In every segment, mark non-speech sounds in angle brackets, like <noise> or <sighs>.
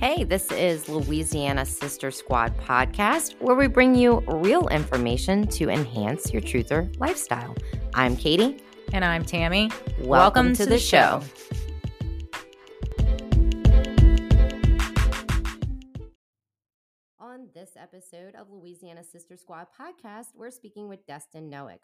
Hey, this is Louisiana Sister Squad podcast, where we bring you real information to enhance your truther lifestyle. I'm Katie. And I'm Tammy. Welcome, Welcome to, to, the, show. show. On this episode of Louisiana Sister Squad podcast, we're speaking with Destin Noack,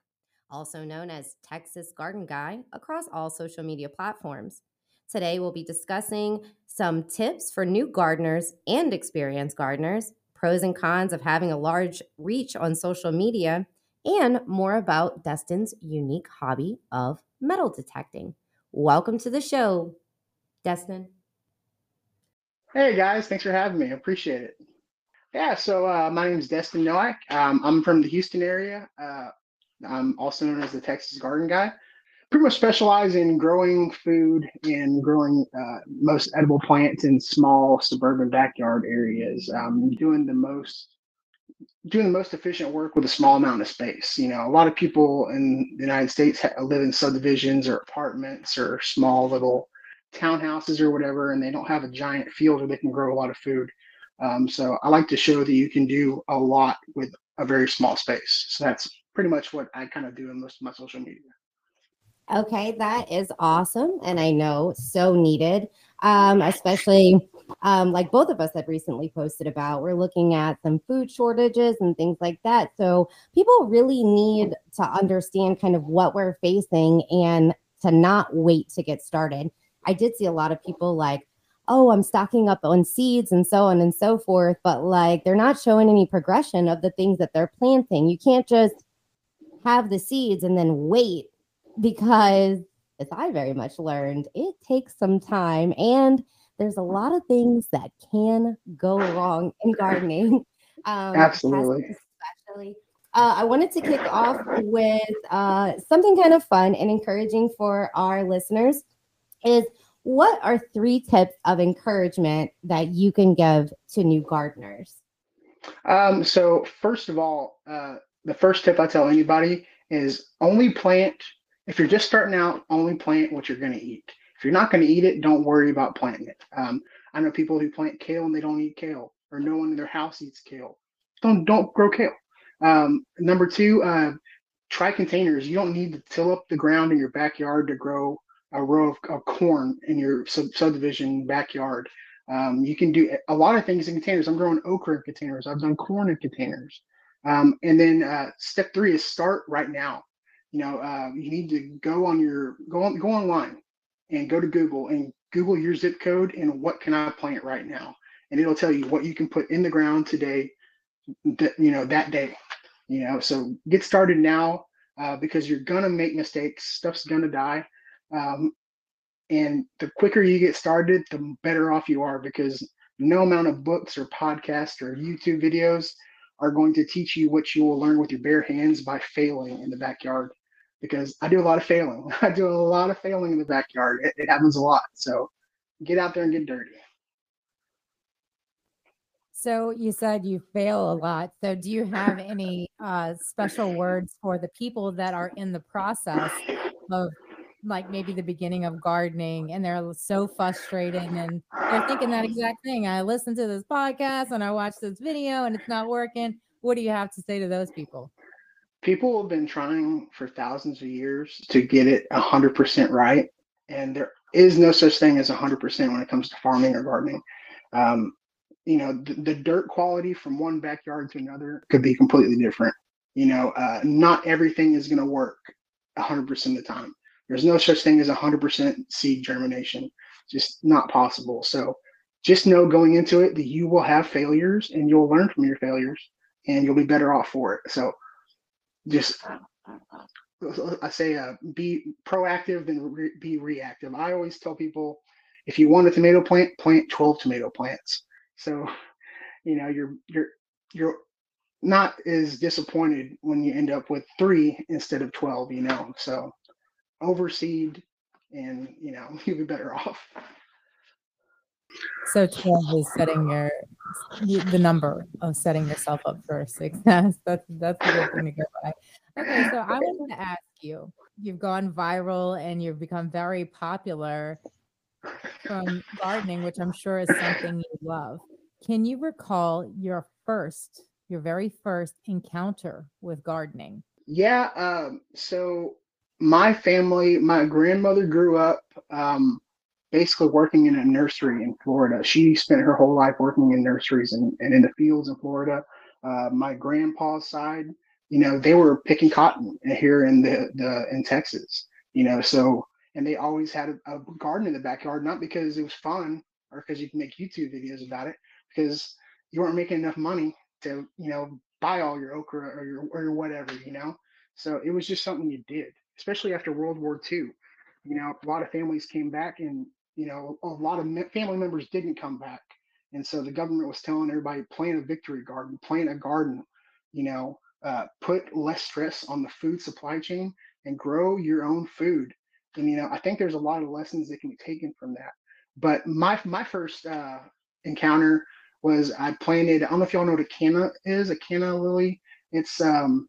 also known as Texas Garden Guy, across all social media platforms. Today, we'll be discussing some tips for new gardeners and experienced gardeners, pros and cons of having a large reach on social media, and more about Destin's unique hobby of metal detecting. Welcome to the show, Destin. Hey guys, thanks for having me. I appreciate it. Yeah, so uh, my name is Destin Noack. Um, I'm from the Houston area. Uh, I'm also known as the Texas Garden Guy pretty much specialize in growing food and growing uh, most edible plants in small suburban backyard areas. Um, doing the most doing the most efficient work with a small amount of space. You know, a lot of people in the United States live in subdivisions or apartments or small little townhouses or whatever, and they don't have a giant field where they can grow a lot of food. Um, so I like to show that you can do a lot with a very small space. So that's pretty much what I kind of do in most of my social media. Okay, that is awesome. And I know so needed, um, especially um, like both of us had recently posted about. We're looking at some food shortages and things like that. So people really need to understand kind of what we're facing and to not wait to get started. I did see a lot of people like, oh, I'm stocking up on seeds and so on and so forth, but like they're not showing any progression of the things that they're planting. You can't just have the seeds and then wait because as I very much learned, it takes some time and there's a lot of things that can go wrong in gardening. <laughs> Um, Absolutely. Especially. Uh, I wanted to kick off with uh, something kind of fun and encouraging for our listeners is what are three tips of encouragement that you can give to new gardeners? Um, so first of all, uh, the first tip I tell anybody is only plant if you're just starting out, only plant what you're going to eat. If you're not going to eat it, don't worry about planting it. Um, I know people who plant kale and they don't eat kale, or no one in their house eats kale. Don't don't grow kale. Um, number two, uh, try containers. You don't need to till up the ground in your backyard to grow a row of, of corn in your sub- subdivision backyard. Um, you can do a lot of things in containers. I'm growing okra in containers. I've done corn in containers. Um, and then uh, step three is start right now you know, uh, you need to go on your go on go online and go to Google and Google your zip code and what can I plant right now, and it'll tell you what you can put in the ground today, that you know that day. You know, so get started now uh, because you're gonna make mistakes. Stuff's gonna die, um, and the quicker you get started, the better off you are because no amount of books or podcasts or YouTube videos are going to teach you what you will learn with your bare hands by failing in the backyard because I do a lot of failing. <laughs> I do a lot of failing in the backyard. It, it happens a lot. So get out there and get dirty. So you said you fail a lot. So do you have any uh, special words for the people that are in the process of like maybe the beginning of gardening and they're so frustrated and they're thinking that exact thing. I listened to this podcast and I watched this video and it's not working. What do you have to say to those people? People have been trying for thousands of years to get it 100% right and there is no such thing as 100% when it comes to farming or gardening. Um, you know the, the, dirt quality from one backyard to another could be completely different. You know uh, not everything is going to work 100% of the time. There's no such thing as 100% seed germination. Just not possible. So just know going into it that you will have failures and you'll learn from your failures and you'll be better off for it. So just I say uh, be proactive than re- be reactive. I always tell people if you want a tomato plant, plant 12 tomato plants. So, you know, you're you're you're not as disappointed when you end up with three instead of 12, you know. So overseed and you know, <laughs> you'll be better off. So 12 is setting your the number of setting yourself up for success. <laughs> That's that's a good thing to go by. Okay, so I wanted to ask you, you've gone viral and you've become very popular. from gardening, which I'm sure is something you love. Can you recall your first, your very first encounter with gardening? Yeah. Um, so my family, my grandmother grew up um, basically working in a nursery in Florida. She spent her whole life working in nurseries and, and in the fields in Florida. Uh, my grandpa's side, you know, they were picking cotton here in the, the in Texas, you know, so and they always had a, a garden in the backyard, not because it was fun or because you can make YouTube videos about it, because you weren't making enough money to, you know, buy all your okra or your or your whatever, you know. So it was just something you did, especially after World War II. You know, a lot of families came back, and you know, a lot of family members didn't come back, and so the government was telling everybody plant a victory garden, plant a garden, you know, uh, put less stress on the food supply chain and grow your own food. And you know, I think there's a lot of lessons that can be taken from that. But my my first uh, encounter was I planted. I don't know if y'all know what a canna is. A canna lily. It's um,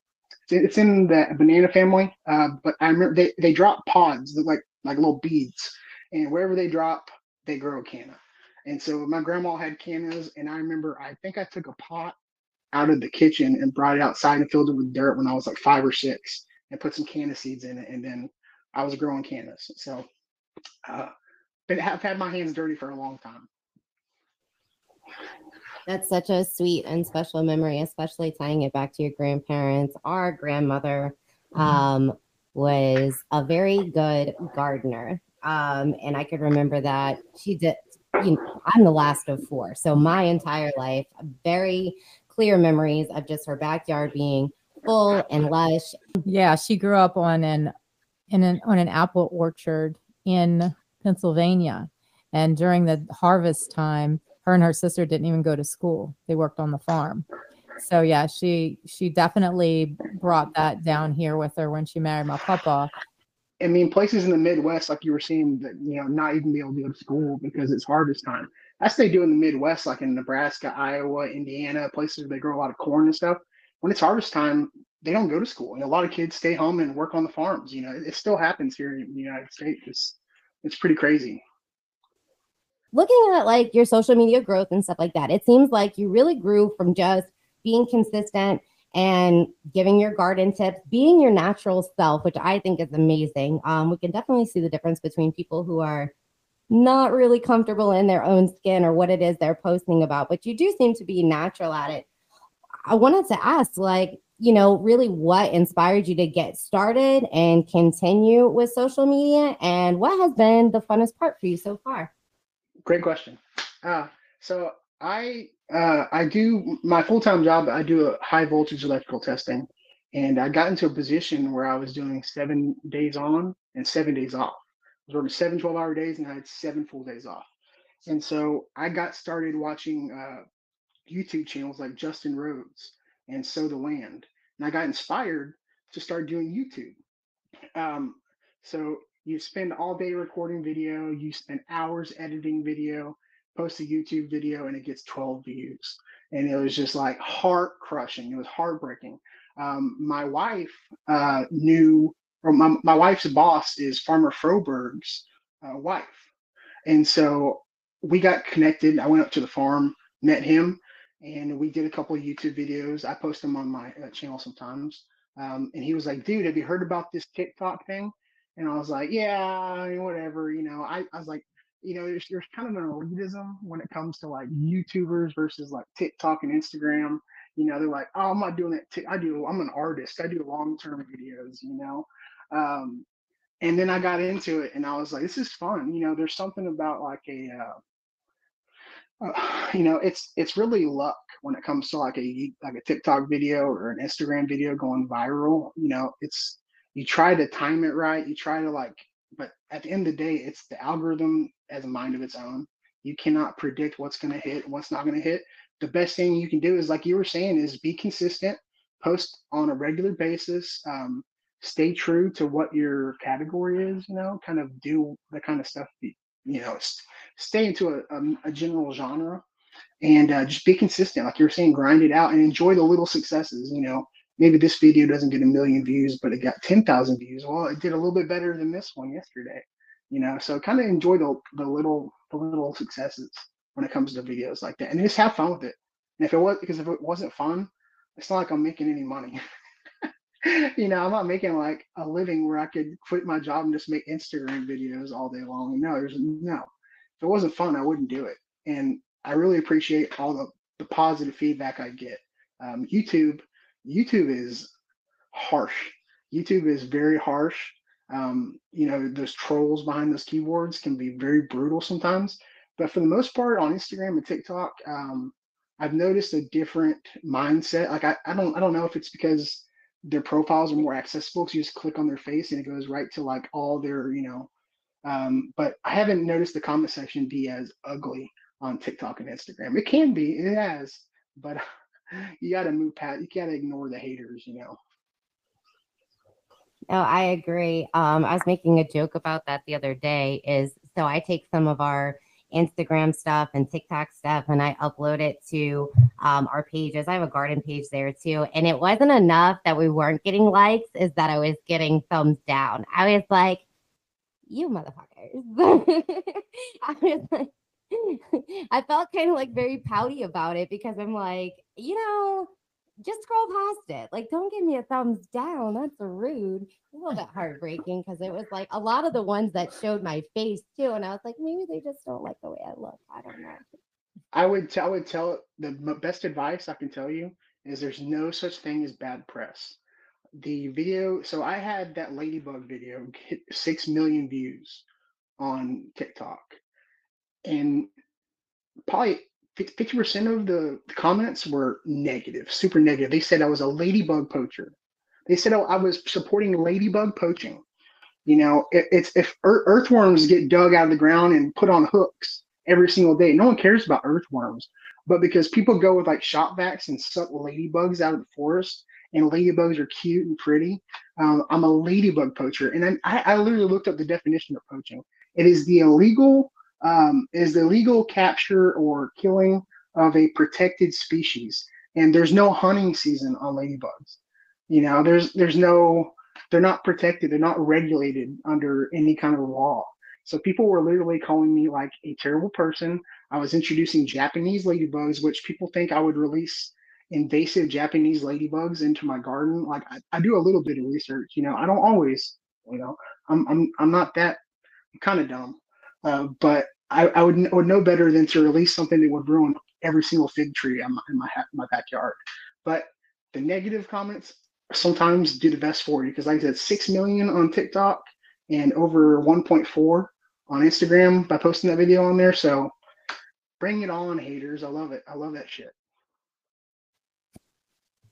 it's in the banana family. Uh, but I remember they they drop pods like like little beads, and wherever they drop, they grow a canna. And so my grandma had cannas, and I remember I think I took a pot out of the kitchen and brought it outside and filled it with dirt when I was like five or six, and put some canna seeds in it, and then I was growing cannas. So, uh, but have had my hands dirty for a long time. That's such a sweet and special memory, especially tying it back to your grandparents. Our grandmother mm-hmm. um, was a very good gardener. Um, and I could remember that she did, you know, I'm the last of four. So my entire life, very clear memories of just her backyard being full and lush. Yeah, she grew up on an in an on an apple orchard in Pennsylvania. And during the harvest time, her and her sister didn't even go to school. They worked on the farm. So yeah, she she definitely brought that down here with her when she married my papa. I mean, places in the Midwest, like you were saying, that you know, not even be able to go to school because it's harvest time. That's they do in the Midwest, like in Nebraska, Iowa, Indiana, places where they grow a lot of corn and stuff. When it's harvest time, they don't go to school, and a lot of kids stay home and work on the farms. You know, it, it still happens here in the United States. It's it's pretty crazy looking at like your social media growth and stuff like that, it seems like you really grew from just being consistent and giving your garden tips, being your natural self, which I think is amazing. Um, we can definitely see the difference between people who are not really comfortable in their own skin or what it is they're posting about, but you do seem to be natural at it. I wanted to ask, like, you know, really what inspired you to get started and continue with social media, and what has been the funnest part for you so far? Great question. Uh, so I uh, I do my full time job. I do a high voltage electrical testing, and I got into a position where I was doing seven days on and seven days off. I was working seven 12 hour days, and I had seven full days off. And so I got started watching uh, YouTube channels like Justin Rhodes and Sow the Land, and I got inspired to start doing YouTube. Um, so you spend all day recording video, you spend hours editing video, post a YouTube video, and it gets 12 views. And it was just like heart crushing. It was heartbreaking. Um, my wife uh, knew, or my, my wife's boss is Farmer Froberg's uh, wife. And so we got connected. I went up to the farm, met him, and we did a couple of YouTube videos. I post them on my uh, channel sometimes. Um, and he was like, dude, have you heard about this TikTok thing? And I was like, yeah, whatever. You know, I, I was like, you know, there's, there's kind of an elitism when it comes to like YouTubers versus like TikTok and Instagram. You know, they're like, oh, I'm not doing that. T- I do. I'm an artist. I do long term videos. You know, um, and then I got into it, and I was like, this is fun. You know, there's something about like a, uh, uh, <sighs> you know, it's it's really luck when it comes to like a like a TikTok video or an Instagram video going viral. You know, it's you try to time it right you try to like but at the end of the day it's the algorithm as a mind of its own. You cannot predict what's going to hit what's not going to hit. The best thing you can do is like you were saying is be consistent post on a regular basis um, stay true to what your category is you know kind of do the kind of stuff you know stay into a, a, a general genre and uh, just be consistent. Like you were saying grind it out and enjoy the little successes you know maybe this video doesn't get a million views, but it got 10,000 views. Well, it did a little bit better than this one yesterday. you know. So kind of enjoy the the little the little successes when it comes to videos like that, and just have fun with it. And if it was because if it wasn't fun, it's not like I'm making any money. <laughs> you know, I'm not making like a living where I could quit my job and just make Instagram videos all day long. No, there's no. If it wasn't fun, I wouldn't do it. And I really appreciate all the, the positive feedback I get. Um, YouTube, YouTube is harsh. YouTube is very harsh. Um, you know, those trolls behind those keyboards can be very brutal sometimes. But for the most part, on Instagram and TikTok, um, I've noticed a different mindset. Like I, I don't I don't know if it's because their profiles are more accessible because you just click on their face and it goes right to like all their, you know. Um, but I haven't noticed the comment section be as ugly on TikTok and Instagram. It can be, it has, but <laughs> you got to move past. You to ignore the haters, you know. No, I agree. Um, I was making a joke about that the other day. Is so I take some of our Instagram stuff and TikTok stuff and I upload it to um, our pages. I have a garden page there too. And it wasn't enough that we weren't getting likes, is that I was getting thumbs down. I was like, you motherfuckers. <laughs> I was like, <laughs> I felt kind of like very pouty about it because I'm like, you know, just scroll past it. Like, don't give me a thumbs down. That's rude. A little bit heartbreaking because it was like a lot of the ones that showed my face too, and I was like, maybe they just don't like the way I look. I don't know. I would tell, I would tell the best advice I can tell you is there's no such thing as bad press. The video, so I had that ladybug video hit six million views on TikTok, and probably 50% of the comments were negative, super negative. They said I was a ladybug poacher. They said oh, I was supporting ladybug poaching. You know, it, it's if earthworms get dug out of the ground and put on hooks every single day, no one cares about earthworms. But because people go with like shop vacs and suck ladybugs out of the forest, and ladybugs are cute and pretty, um, I'm a ladybug poacher. And I, I literally looked up the definition of poaching. It is the illegal um, is the legal capture or killing of a protected species. And there's no hunting season on ladybugs. You know, there's there's no they're not protected, they're not regulated under any kind of law. So people were literally calling me like a terrible person. I was introducing Japanese ladybugs, which people think I would release invasive Japanese ladybugs into my garden. Like I, I do a little bit of research, you know. I don't always, you know, I'm I'm I'm not that kind of dumb. Uh, but I, I, would, would know better than to release something that would ruin every single fig tree in my, in my, my backyard. But the negative comments sometimes do the best for you because, like I said, 6 million on TikTok and over 1.4 on Instagram by posting that video on there. So bring it on, haters. I love it. I love that shit.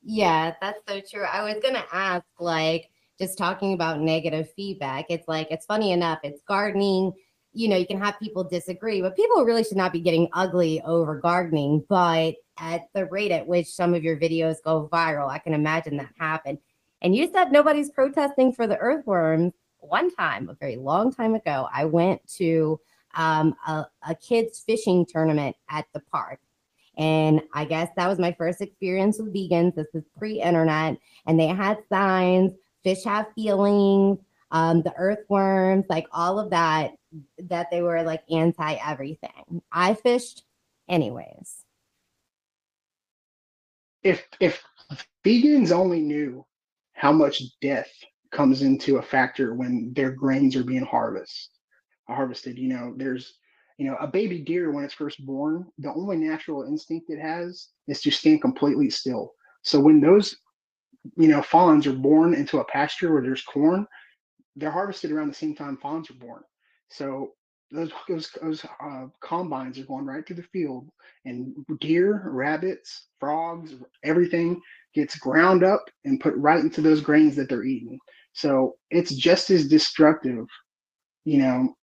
Yeah, that's so true. I was going to ask, like, just talking about negative feedback. It's like, it's funny enough, it's gardening you know, you can have people disagree, but people really should not be getting ugly over gardening. But at the rate at which some of your videos go viral, I can imagine that happen. And you said nobody's protesting for the earthworms. One time, a very long time ago, I went to um, a, a kids' fishing tournament at the park. And I guess that was my first experience with vegans. This is pre internet. And they had signs fish have feelings, um, the earthworms, like all of that that they were like anti everything. I fished anyways. If if vegans only knew how much death comes into a factor when their grains are being harvested, harvested, you know, there's you know, a baby deer when it's first born, the only natural instinct it has is to stand completely still. So when those, you know, fawns are born into a pasture where there's corn, they're harvested around the same time fawns are born. So those those, those uh, combines are going right through the field, and deer, rabbits, frogs, everything gets ground up and put right into those grains that they're eating. So it's just as destructive, you know,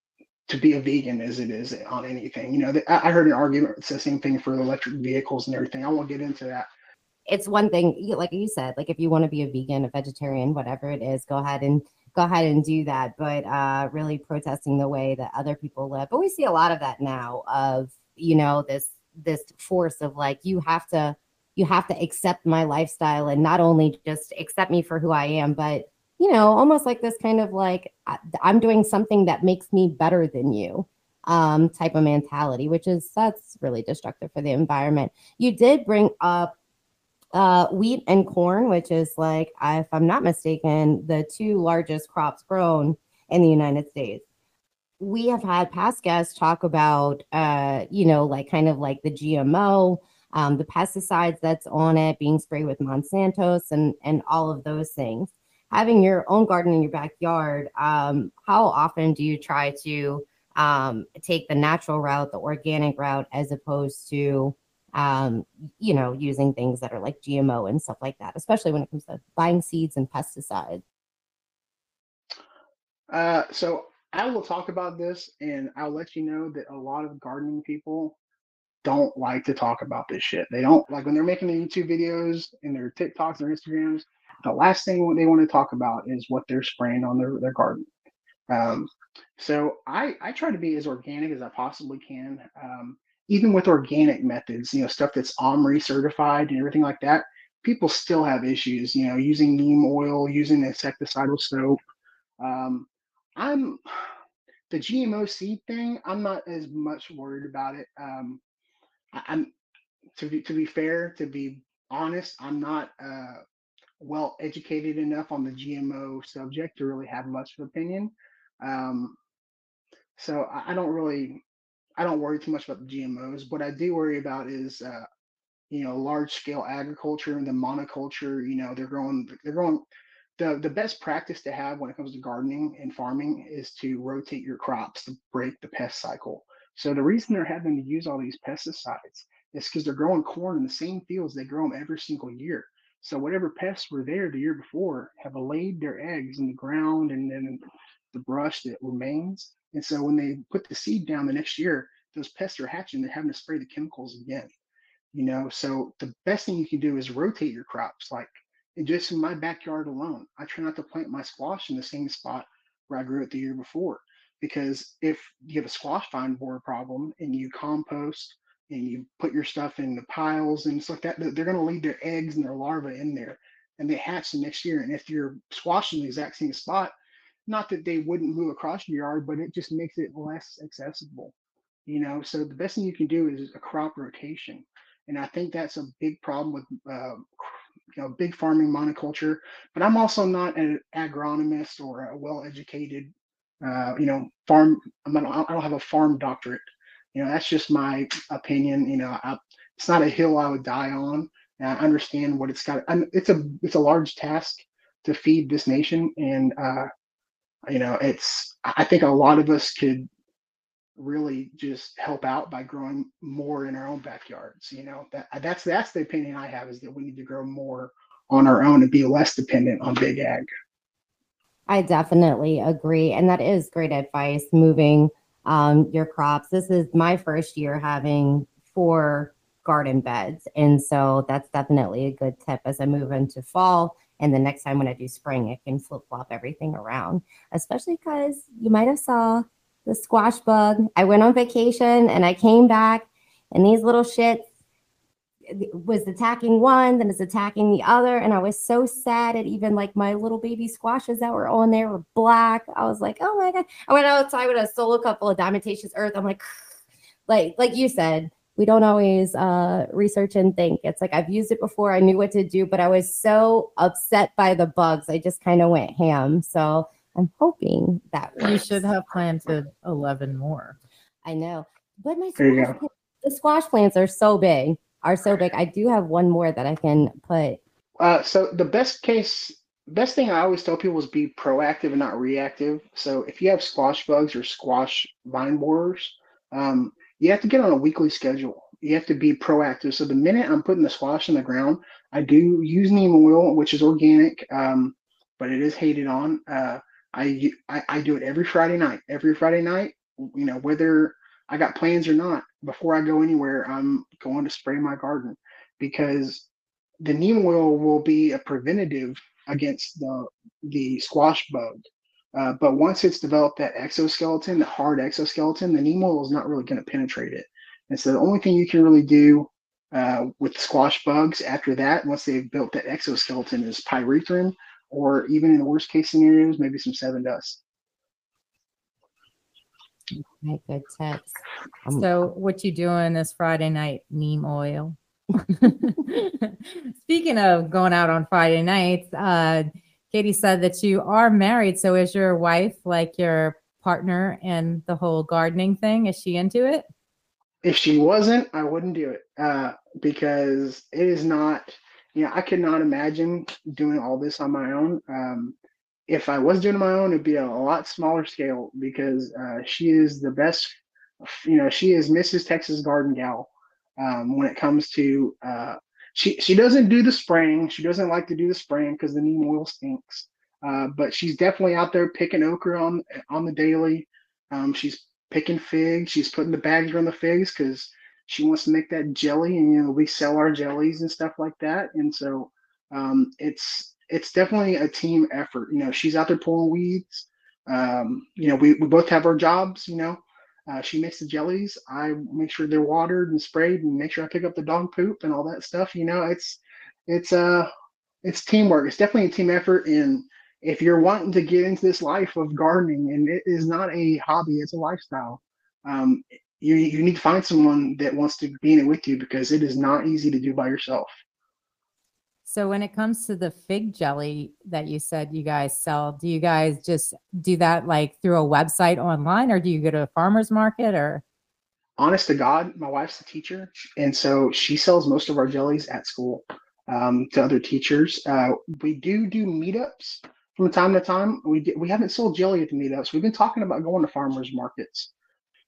to be a vegan as it is on anything. You know, I heard an argument it's the same thing for electric vehicles and everything. I won't get into that. It's one thing, like you said, like if you want to be a vegan, a vegetarian, whatever it is, go ahead and go ahead and do that. But uh, really protesting the way that other people live. But we see a lot of that now of, you know, this this force of like you have to you have to accept my lifestyle and not only just accept me for who I am, but you know, almost like this kind of like I'm doing something that makes me better than you um, type of mentality, which is that's really destructive for the environment. You did bring up uh, wheat and corn, which is like, if I'm not mistaken, the two largest crops grown in the United States. We have had past guests talk about, uh, you know, like kind of like the GMO, um, the pesticides that's on it being sprayed with Monsanto's and and all of those things. Having your own garden in your backyard, um, how often do you try to um, take the natural route, the organic route, as opposed to um, you know, using things that are like GMO and stuff like that, especially when it comes to buying seeds and pesticides. Uh, so I will talk about this and I'll let you know that a lot of gardening people don't like to talk about this shit. They don't like when they're making their YouTube videos and their TikToks or Instagrams. The last thing they want to talk about is what they're spraying on their, their garden. Um, so I, I try to be as organic as I possibly can. Um, even with organic methods, you know, stuff that's OMRI certified and everything like that, people still have issues, you know, using neem oil, using insecticidal soap. Um, I'm the GMO seed thing, I'm not as much worried about it. Um, I, am to be to be fair, to be honest, I'm not uh, well educated enough on the GMO subject to really have much of an opinion. Um, so I, I don't really I don't worry too much about the GMOs. What I do worry about is, uh, you know, large scale agriculture and the monoculture. You know, they're growing, they're growing. The, the best practice to have when it comes to gardening and farming is to rotate your crops to break the pest cycle. So the reason they're having to use all these pesticides is because they're growing corn in the same fields they grow them every single year. So whatever pests were there the year before have laid their eggs in the ground and then the brush that remains and so when they put the seed down the next year, those pests are hatching. They're having to spray the chemicals again. You know, so the best thing you can do is rotate your crops. Like just in my backyard alone, I try not to plant my squash in the same spot where I grew it the year before. Because if you have a squash vine borer problem and you compost and you put your stuff in the piles and stuff like that, they're going to leave their eggs and their larvae in there and they hatch the next year. And if you're squashing the exact same spot, not that they wouldn't move across your yard, but it just makes it less accessible. You know, so the best thing you can do is a crop rotation, and I think that's a big problem with uh, you know big farming monoculture. But I'm also not an agronomist or a well-educated uh, you know farm. I'm not, I don't have a farm doctorate. You know, that's just my opinion. You know, I, it's not a hill I would die on. And I understand what it's got. I'm, it's a it's a large task to feed this nation, and uh, you know it's i think a lot of us could really just help out by growing more in our own backyards you know that that's that's the opinion i have is that we need to grow more on our own and be less dependent on big ag. I definitely agree and that is great advice moving um, your crops. This is my first year having four garden beds and so that's definitely a good tip as i move into fall and the next time when I do spring, it can flip flop everything around, especially because you might have saw the squash bug. I went on vacation and I came back and these little shits was attacking one, then it's attacking the other. And I was so sad at even like my little baby squashes that were on there were black. I was like, oh my God. I went outside with a solo couple of Diatomaceous earth. I'm like, like, like you said, we don't always uh, research and think. It's like I've used it before, I knew what to do, but I was so upset by the bugs, I just kind of went ham. So I'm hoping that works. you should have planted 11 more. I know, but my squash, the squash plants are so big, are so big. I do have one more that I can put. Uh, so the best case, best thing I always tell people is be proactive and not reactive. So if you have squash bugs or squash vine borers, um, you have to get on a weekly schedule. You have to be proactive. So the minute I'm putting the squash in the ground, I do use neem oil, which is organic, um, but it is hated on. Uh, I, I, I do it every Friday night. Every Friday night, you know, whether I got plans or not, before I go anywhere, I'm going to spray my garden because the neem oil will be a preventative against the the squash bug. Uh, but once it's developed that exoskeleton, the hard exoskeleton, the neem oil is not really going to penetrate it. And so the only thing you can really do uh, with squash bugs after that, once they've built that exoskeleton, is pyrethrin or even in the worst case scenarios, maybe some Sevin dust. Okay, good tips. So what you doing this Friday night? Neem oil. <laughs> Speaking of going out on Friday nights, uh, Katie said that you are married. So is your wife like your partner in the whole gardening thing? Is she into it? If she wasn't, I wouldn't do it uh, because it is not. You know, I could not imagine doing all this on my own. Um, if I was doing my own, it'd be a, a lot smaller scale because uh, she is the best. You know, she is Mrs. Texas Garden Gal um, when it comes to. Uh, she she doesn't do the spraying. She doesn't like to do the spraying because the neem oil stinks. Uh, but she's definitely out there picking okra on on the daily. Um, she's picking figs. She's putting the bags around the figs because she wants to make that jelly, and you know we sell our jellies and stuff like that. And so um, it's it's definitely a team effort. You know, she's out there pulling weeds. Um, you know, we, we both have our jobs. You know, uh, she makes the jellies. I make sure they're watered and sprayed, and make sure I pick up the dog poop and all that stuff. You know, it's it's uh it's teamwork. It's definitely a team effort. And if you're wanting to get into this life of gardening, and it is not a hobby, it's a lifestyle. Um, you you need to find someone that wants to be in it with you because it is not easy to do by yourself. So when it comes to the fig jelly that you said you guys sell, do you guys just do that like through a website online or do you go to a farmer's market or honest to God, my wife's a teacher, and so she sells most of our jellies at school um, to other teachers. Uh, we do do meetups from time to time. We we haven't sold jelly at the meetups. We've been talking about going to farmers markets,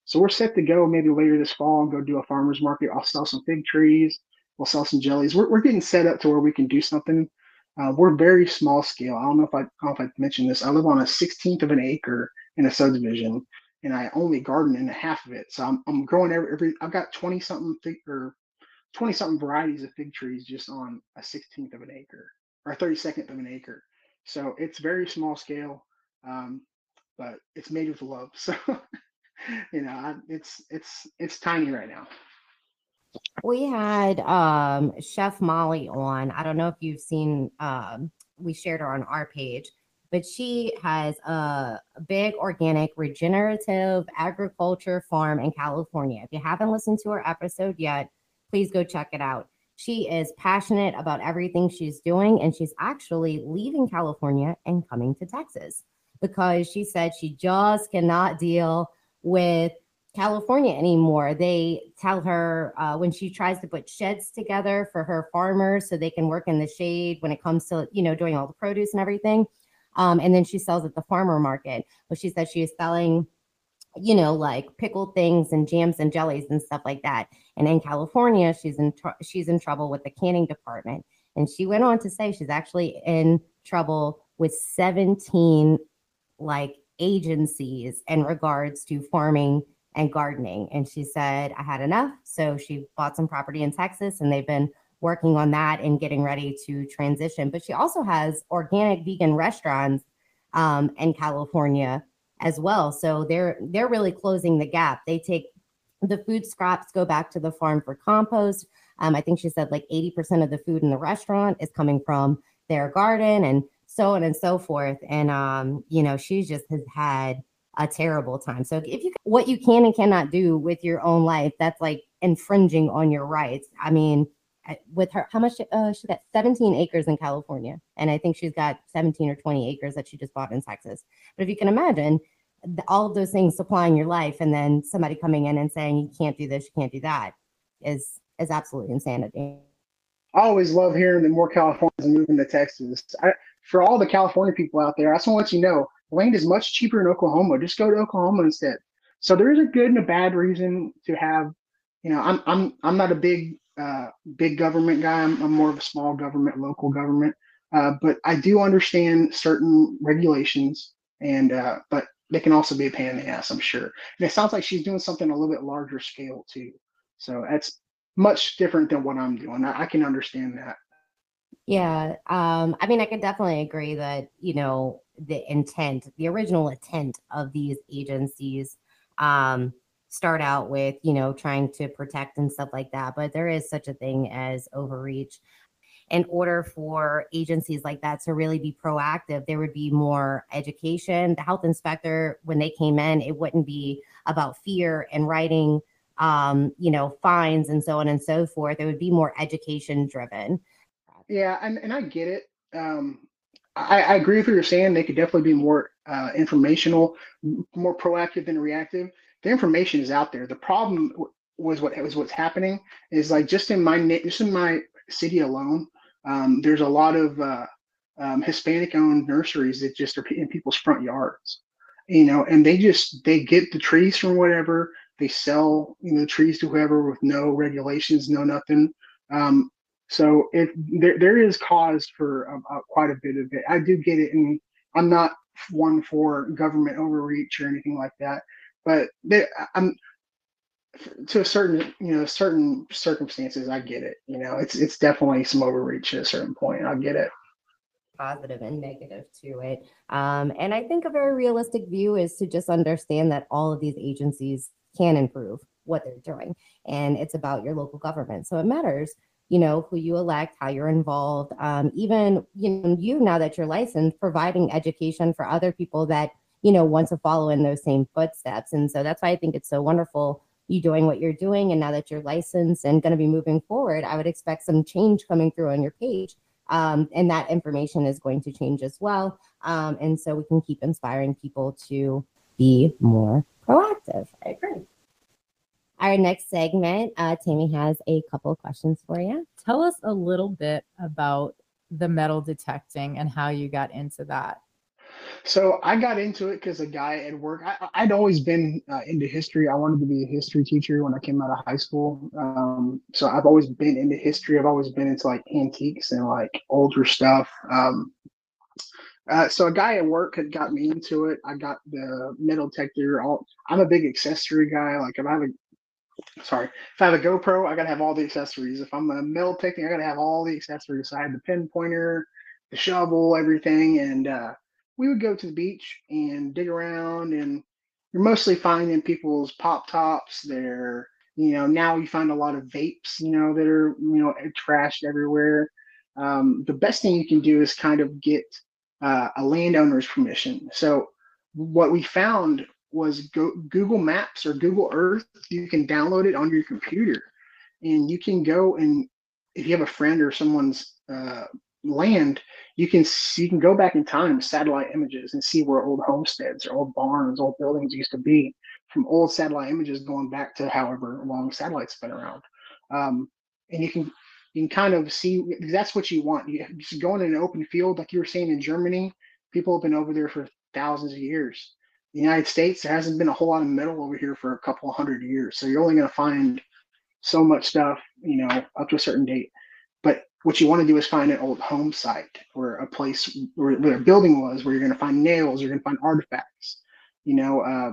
so we're set to go maybe later this fall and go do a farmers market. I'll sell some fig trees. We'll sell some jellies. We're, we're getting set up to where we can do something. Uh, we're very small scale. I don't know if I, I don't know if I mentioned this. I live on a 16th of an acre in a subdivision, and I only garden in a half of it. So I'm, I'm growing every, every I've got 20 something fig or 20 something varieties of fig trees just on a 16th of an acre or 32nd of an acre. So it's very small scale, um, but it's made with love. <laughs> So you know, I, it's it's it's tiny right now. We had um, Chef Molly on. I don't know if you've seen, um, we shared her on our page, but she has a big organic regenerative agriculture farm in California. If you haven't listened to her episode yet, please go check it out. She is passionate about everything she's doing, and she's actually leaving California and coming to Texas because she said she just cannot deal with California anymore. They tell her uh, when she tries to put sheds together for her farmers so they can work in the shade when it comes to, you know, doing all the produce and everything. Um, and then she sells at the farmer market. But she said she is selling, you know, like pickled things and jams and jellies and stuff like that. And in California, she's in tr- she's in trouble with the canning department. And she went on to say she's actually in trouble with 17 like agencies in regards to farming and gardening. And she said, I had enough. So she bought some property in Texas and they've been working on that and getting ready to transition. But she also has organic vegan restaurants um, in California as well. So they're they're really closing the gap. They take the food scraps go back to the farm for compost. Um, I think she said like 80% of the food in the restaurant is coming from their garden and so on and so forth. And um, you know, she just has had a terrible time. So if you what you can and cannot do with your own life, that's like infringing on your rights. I mean, with her, how much uh, she got 17 acres in California, and I think she's got 17 or 20 acres that she just bought in Texas. But if you can imagine the, all of those things supplying your life, and then somebody coming in and saying you can't do this, you can't do that, is is absolutely insanity. I always love hearing that more Californians are moving to Texas. I, for all the California people out there, I just want to let you know land is much cheaper in Oklahoma. Just go to Oklahoma instead. So there is a good and a bad reason to have, you know, I'm I'm I'm not a big uh, big government guy. I'm, I'm more of a small government, local government. Uh, but I do understand certain regulations, and uh, but they can also be a pain in the ass, I'm sure. And it sounds like she's doing something a little bit larger scale too. So that's much different than what I'm doing. I, I can understand that. Yeah. Um, I mean, I can definitely agree that, you know, the intent, the original intent of these agencies um, start out with, you know, trying to protect and stuff like that. But there is such a thing as overreach. in order for agencies like that to really be proactive, there would be more education. The health inspector, when they came in, it wouldn't be about fear and writing, um, you know, fines and so on and so forth. It would be more education driven. Yeah, and, and I get it. Um, I, I agree with what you're saying. They could definitely be more uh, informational, more proactive than reactive. The information is out there. The problem was what was what's happening is like just in my just in my city alone, um, there's a lot of uh, um, Hispanic-owned nurseries that just are in people's front yards, you know, and they just they get the trees from whatever they sell, you know, trees to whoever with no regulations, no nothing. Um, so if there, there is cause for uh, uh, quite a bit of it. I do get it, and I'm not one for government overreach or anything like that. But they, I'm to a certain you know certain circumstances i get it you know it's it's definitely some overreach at a certain point i get it positive and negative to it um, and i think a very realistic view is to just understand that all of these agencies can improve what they're doing and it's about your local government so it matters you know who you elect how you're involved um, even you know you now that you're licensed providing education for other people that you know want to follow in those same footsteps and so that's why i think it's so wonderful you doing what you're doing. And now that you're licensed and going to be moving forward, I would expect some change coming through on your page. Um, and that information is going to change as well. Um, and so we can keep inspiring people to be more proactive. I agree. Our next segment, uh, Tammy has a couple of questions for you. Tell us a little bit about the metal detecting and how you got into that. So I got into it because a guy at work. I, would always been uh, into history. I wanted to be a history teacher when I came out of high school. Um, so I've always been into history. I've always been into like antiques and like older stuff. Um, uh, so a guy at work had got me into it. I got the metal detector. All I'm a big accessory guy. Like if I have a sorry, if I have a GoPro, I gotta have all the accessories. If I'm a metal detecting, I gotta have all the accessories. So I had the pinpointer, the shovel, everything, and uh, we would go to the beach and dig around and you're mostly finding people's pop tops their you know now you find a lot of vapes you know that are you know trashed everywhere um, the best thing you can do is kind of get uh, a landowner's permission so what we found was go, google maps or google earth you can download it on your computer and you can go and if you have a friend or someone's uh, land, you can you can go back in time, satellite images, and see where old homesteads or old barns, old buildings used to be from old satellite images going back to however long satellites been around. Um, and you can you can kind of see that's what you want. You just go in an open field, like you were saying in Germany, people have been over there for thousands of years. The United States, there hasn't been a whole lot of metal over here for a couple hundred years. So you're only going to find so much stuff, you know, up to a certain date. But what you want to do is find an old home site or a place where, where a building was where you're going to find nails you're going to find artifacts you know uh,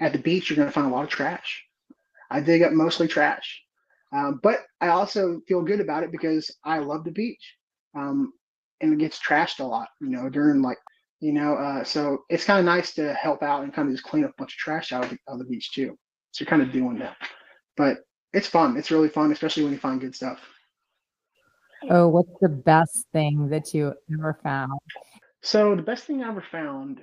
at the beach you're going to find a lot of trash i dig up mostly trash um, but i also feel good about it because i love the beach um, and it gets trashed a lot you know during like you know uh, so it's kind of nice to help out and kind of just clean up a bunch of trash out of the, of the beach too so you're kind of doing that but it's fun it's really fun especially when you find good stuff Oh, what's the best thing that you ever found? So the best thing I ever found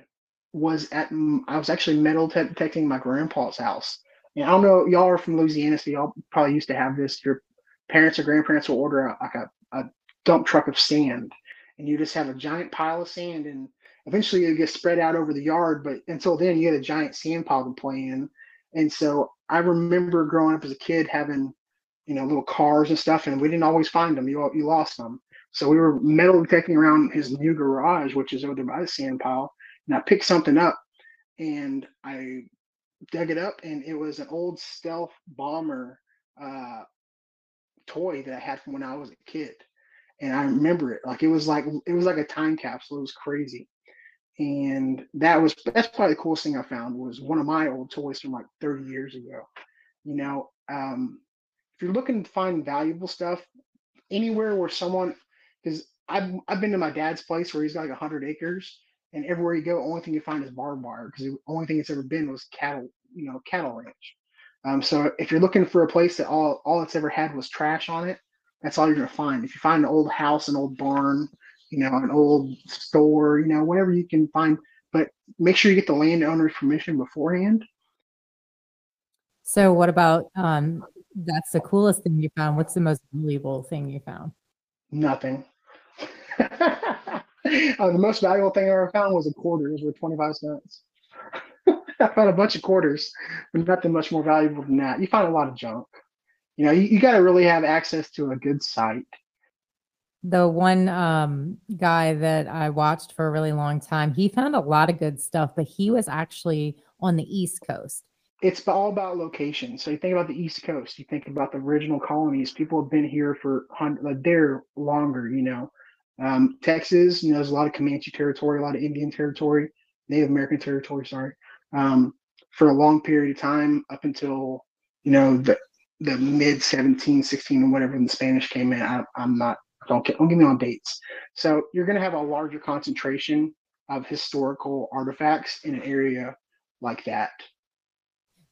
was at I was actually metal detecting my grandpa's house. And I don't know, y'all are from Louisiana, so y'all probably used to have this. Your parents or grandparents will order a, like a, a dump truck of sand, and you just have a giant pile of sand, and eventually it gets spread out over the yard. But until then, you had a giant sand pile to play in. And so I remember growing up as a kid having you know, little cars and stuff, and we didn't always find them. You you lost them. So we were metal detecting around his new garage, which is over there by the sand pile, and I picked something up, and I dug it up, and it was an old stealth bomber uh, toy that I had from when I was a kid, and I remember it like it was like it was like a time capsule. It was crazy, and that was that's probably the coolest thing I found was one of my old toys from like 30 years ago. You know, um, if you're looking to find valuable stuff anywhere where someone because I've I've been to my dad's place where he's got like hundred acres, and everywhere you go, only thing you find is barbed wire because the only thing it's ever been was cattle, you know, cattle ranch. Um, so if you're looking for a place that all all it's ever had was trash on it, that's all you're gonna find. If you find an old house, an old barn, you know, an old store, you know, whatever you can find, but make sure you get the landowner's permission beforehand. So, what about um, that's the coolest thing you found? What's the most valuable thing you found? Nothing. uh, <laughs> the most valuable thing I ever found was a quarter. It was worth 25 cents. <laughs> I found a bunch of quarters, but nothing much more valuable than that. You find a lot of junk. You know, you, you got to really have access to a good site. The one um, guy that I watched for a really long time, he found a lot of good stuff, but he was actually on the East Coast. It's all about location. So you think about the East Coast, you think about the original colonies. People have been here for hundred, they're longer. You know, um, Texas. You know, there's a lot of Comanche territory, a lot of Indian territory, Native American territory. Sorry, um, for a long period of time up until you know the the mid 17, 16, whatever when the Spanish came in. I, I'm not don't get don't give me on dates. So you're going to have a larger concentration of historical artifacts in an area like that.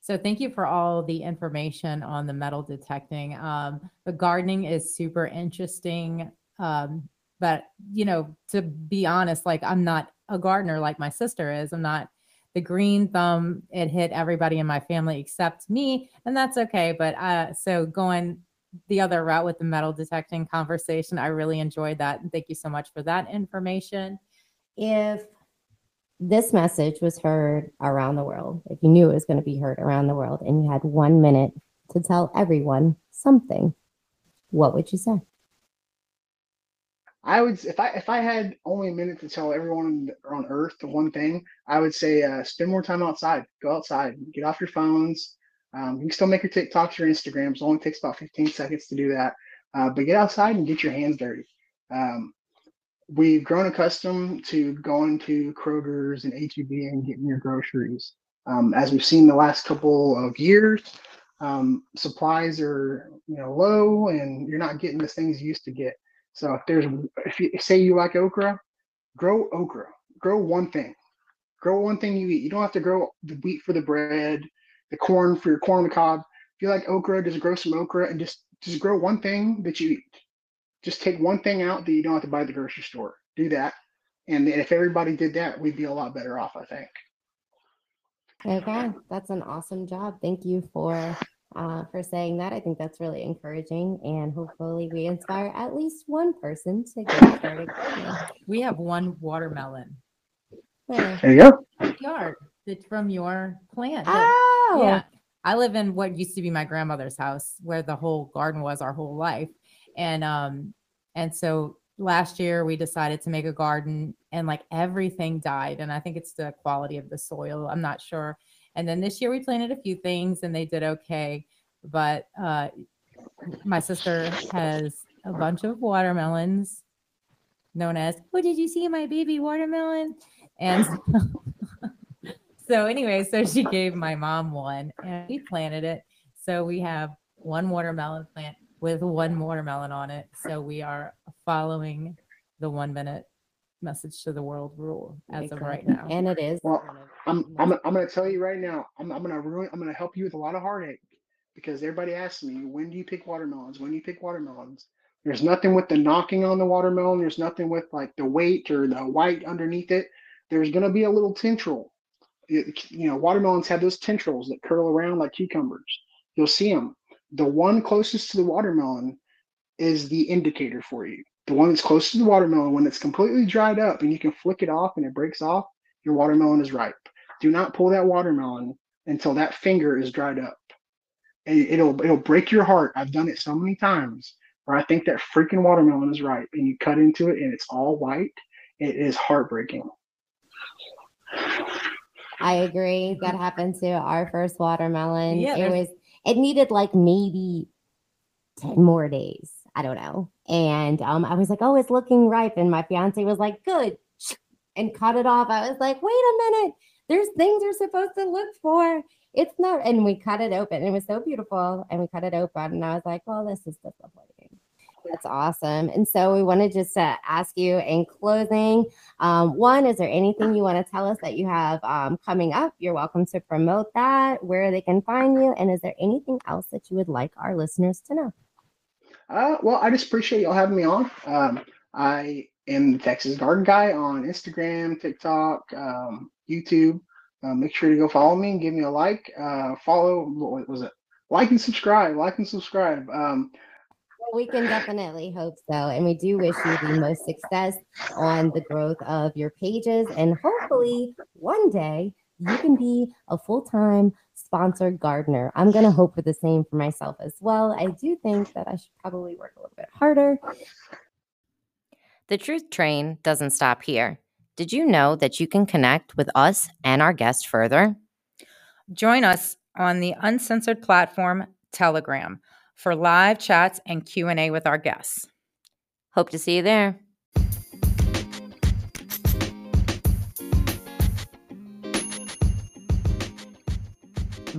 So thank you for all the information on the metal detecting. Um, the gardening is super interesting. Um, but you know, to be honest, like I'm not a gardener like my sister is. I'm not the green thumb. It hit everybody in my family except me, and that's okay. But uh, so going the other route with the metal detecting conversation, I really enjoyed that. And thank you so much for that information. If this message was heard around the world, if you knew it was going to be heard around the world, and you had one minute to tell everyone something, what would you say? I would if I if I had only a minute to tell everyone on Earth the one thing, I would say uh, spend more time outside. Go outside, get off your phones. Um, you can still make your TikToks, your Instagrams. It only takes about 15 seconds to do that. Uh, but get outside and get your hands dirty. Um, we've grown accustomed to going to Kroger's and HEB and getting your groceries. Um, as we've seen the last couple of years, um, supplies are you know low, and you're not getting the things you used to get. So if there's, if you say you like okra, grow okra. Grow one thing. Grow one thing you eat. You don't have to grow the wheat for the bread, the corn for your corn on the cob. If you like okra, just grow some okra and just just grow one thing that you eat. Just take one thing out that you don't have to buy at the grocery store. Do that. And if everybody did that, we'd be a lot better off, I think. Okay, that's an awesome job. Thank you for uh, for saying that. I think that's really encouraging, and hopefully, we inspire at least one person to get started. We have one watermelon. There you go. Yard that's from your plant. Oh, Yeah. I live in what used to be my grandmother's house where the whole garden was our whole life. And um and so last year we decided to make a garden and like everything died and I think it's the quality of the soil. I'm not sure. And then this year we planted a few things and they did okay, but uh my sister has a bunch of watermelons known as, "Oh, did you see my baby watermelon?" And so <laughs> anyway, so she gave my mom one and we planted it. So we have one watermelon plant with one watermelon on it. So we are following the one minute message to the world rule as of right now. and it is. Well, I'm I'm I'm gonna tell you right now. I'm I'm gonna ruin. I'm gonna help you with a lot of heartache because everybody asks me when do you pick watermelons? When do you pick watermelons? There's nothing with the knocking on the watermelon. There's nothing with like the weight or the white underneath it. There's gonna be a little tendril. You know, watermelons have those tendrils that curl around like cucumbers. You'll see them. The one closest to the watermelon is the indicator for you. The one that's close to the watermelon, when it's completely dried up and you can flick it off and it breaks off, your watermelon is ripe. Do not pull that watermelon until that finger is dried up. And it'll it'll break your heart. I've done it so many times where I think that freaking watermelon is ripe and you cut into it and it's all white. It is heartbreaking. I agree. That happened to our first watermelon. Yeah, it was. It needed like maybe ten more days. I don't know. And um, I was like, "Oh, it's looking ripe," and my fiance was like, "Good," <laughs> and cut it off. I was like, "Wait a minute. There's things you're supposed to look for. It's not." And we cut it open. It was so beautiful, and we cut it open, and I was like, "Well, this is disappointing." That's awesome. And so we wanted just to ask you in closing, um, one, is there anything you want to tell us that you have um, coming up? You're welcome to promote that, where they can find you. And is there anything else that you would like our listeners to know? Uh, well, I just appreciate y'all having me on. Um, I am the Texas Garden Guy on Instagram, TikTok, um, YouTube. Uh, make sure to go follow me and give me a like. Uh, follow, what was it? Like and subscribe. Like and subscribe. We can definitely hope so. And we do wish you the most success on the growth of your pages. And hopefully, one day you can be a full time sponsored gardener. I'm going to hope for the same for myself as well. I do think that I should probably work a little bit harder. The truth train doesn't stop here. Did you know that you can connect with us and our guests further? Join us on the uncensored platform Telegram for live chats and Q&A with our guests. Hope to see you there.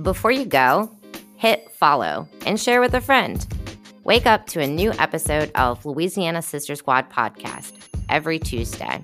Before you go, hit follow and share with a friend. Wake up to a new episode of Louisiana Sister Squad podcast every Tuesday.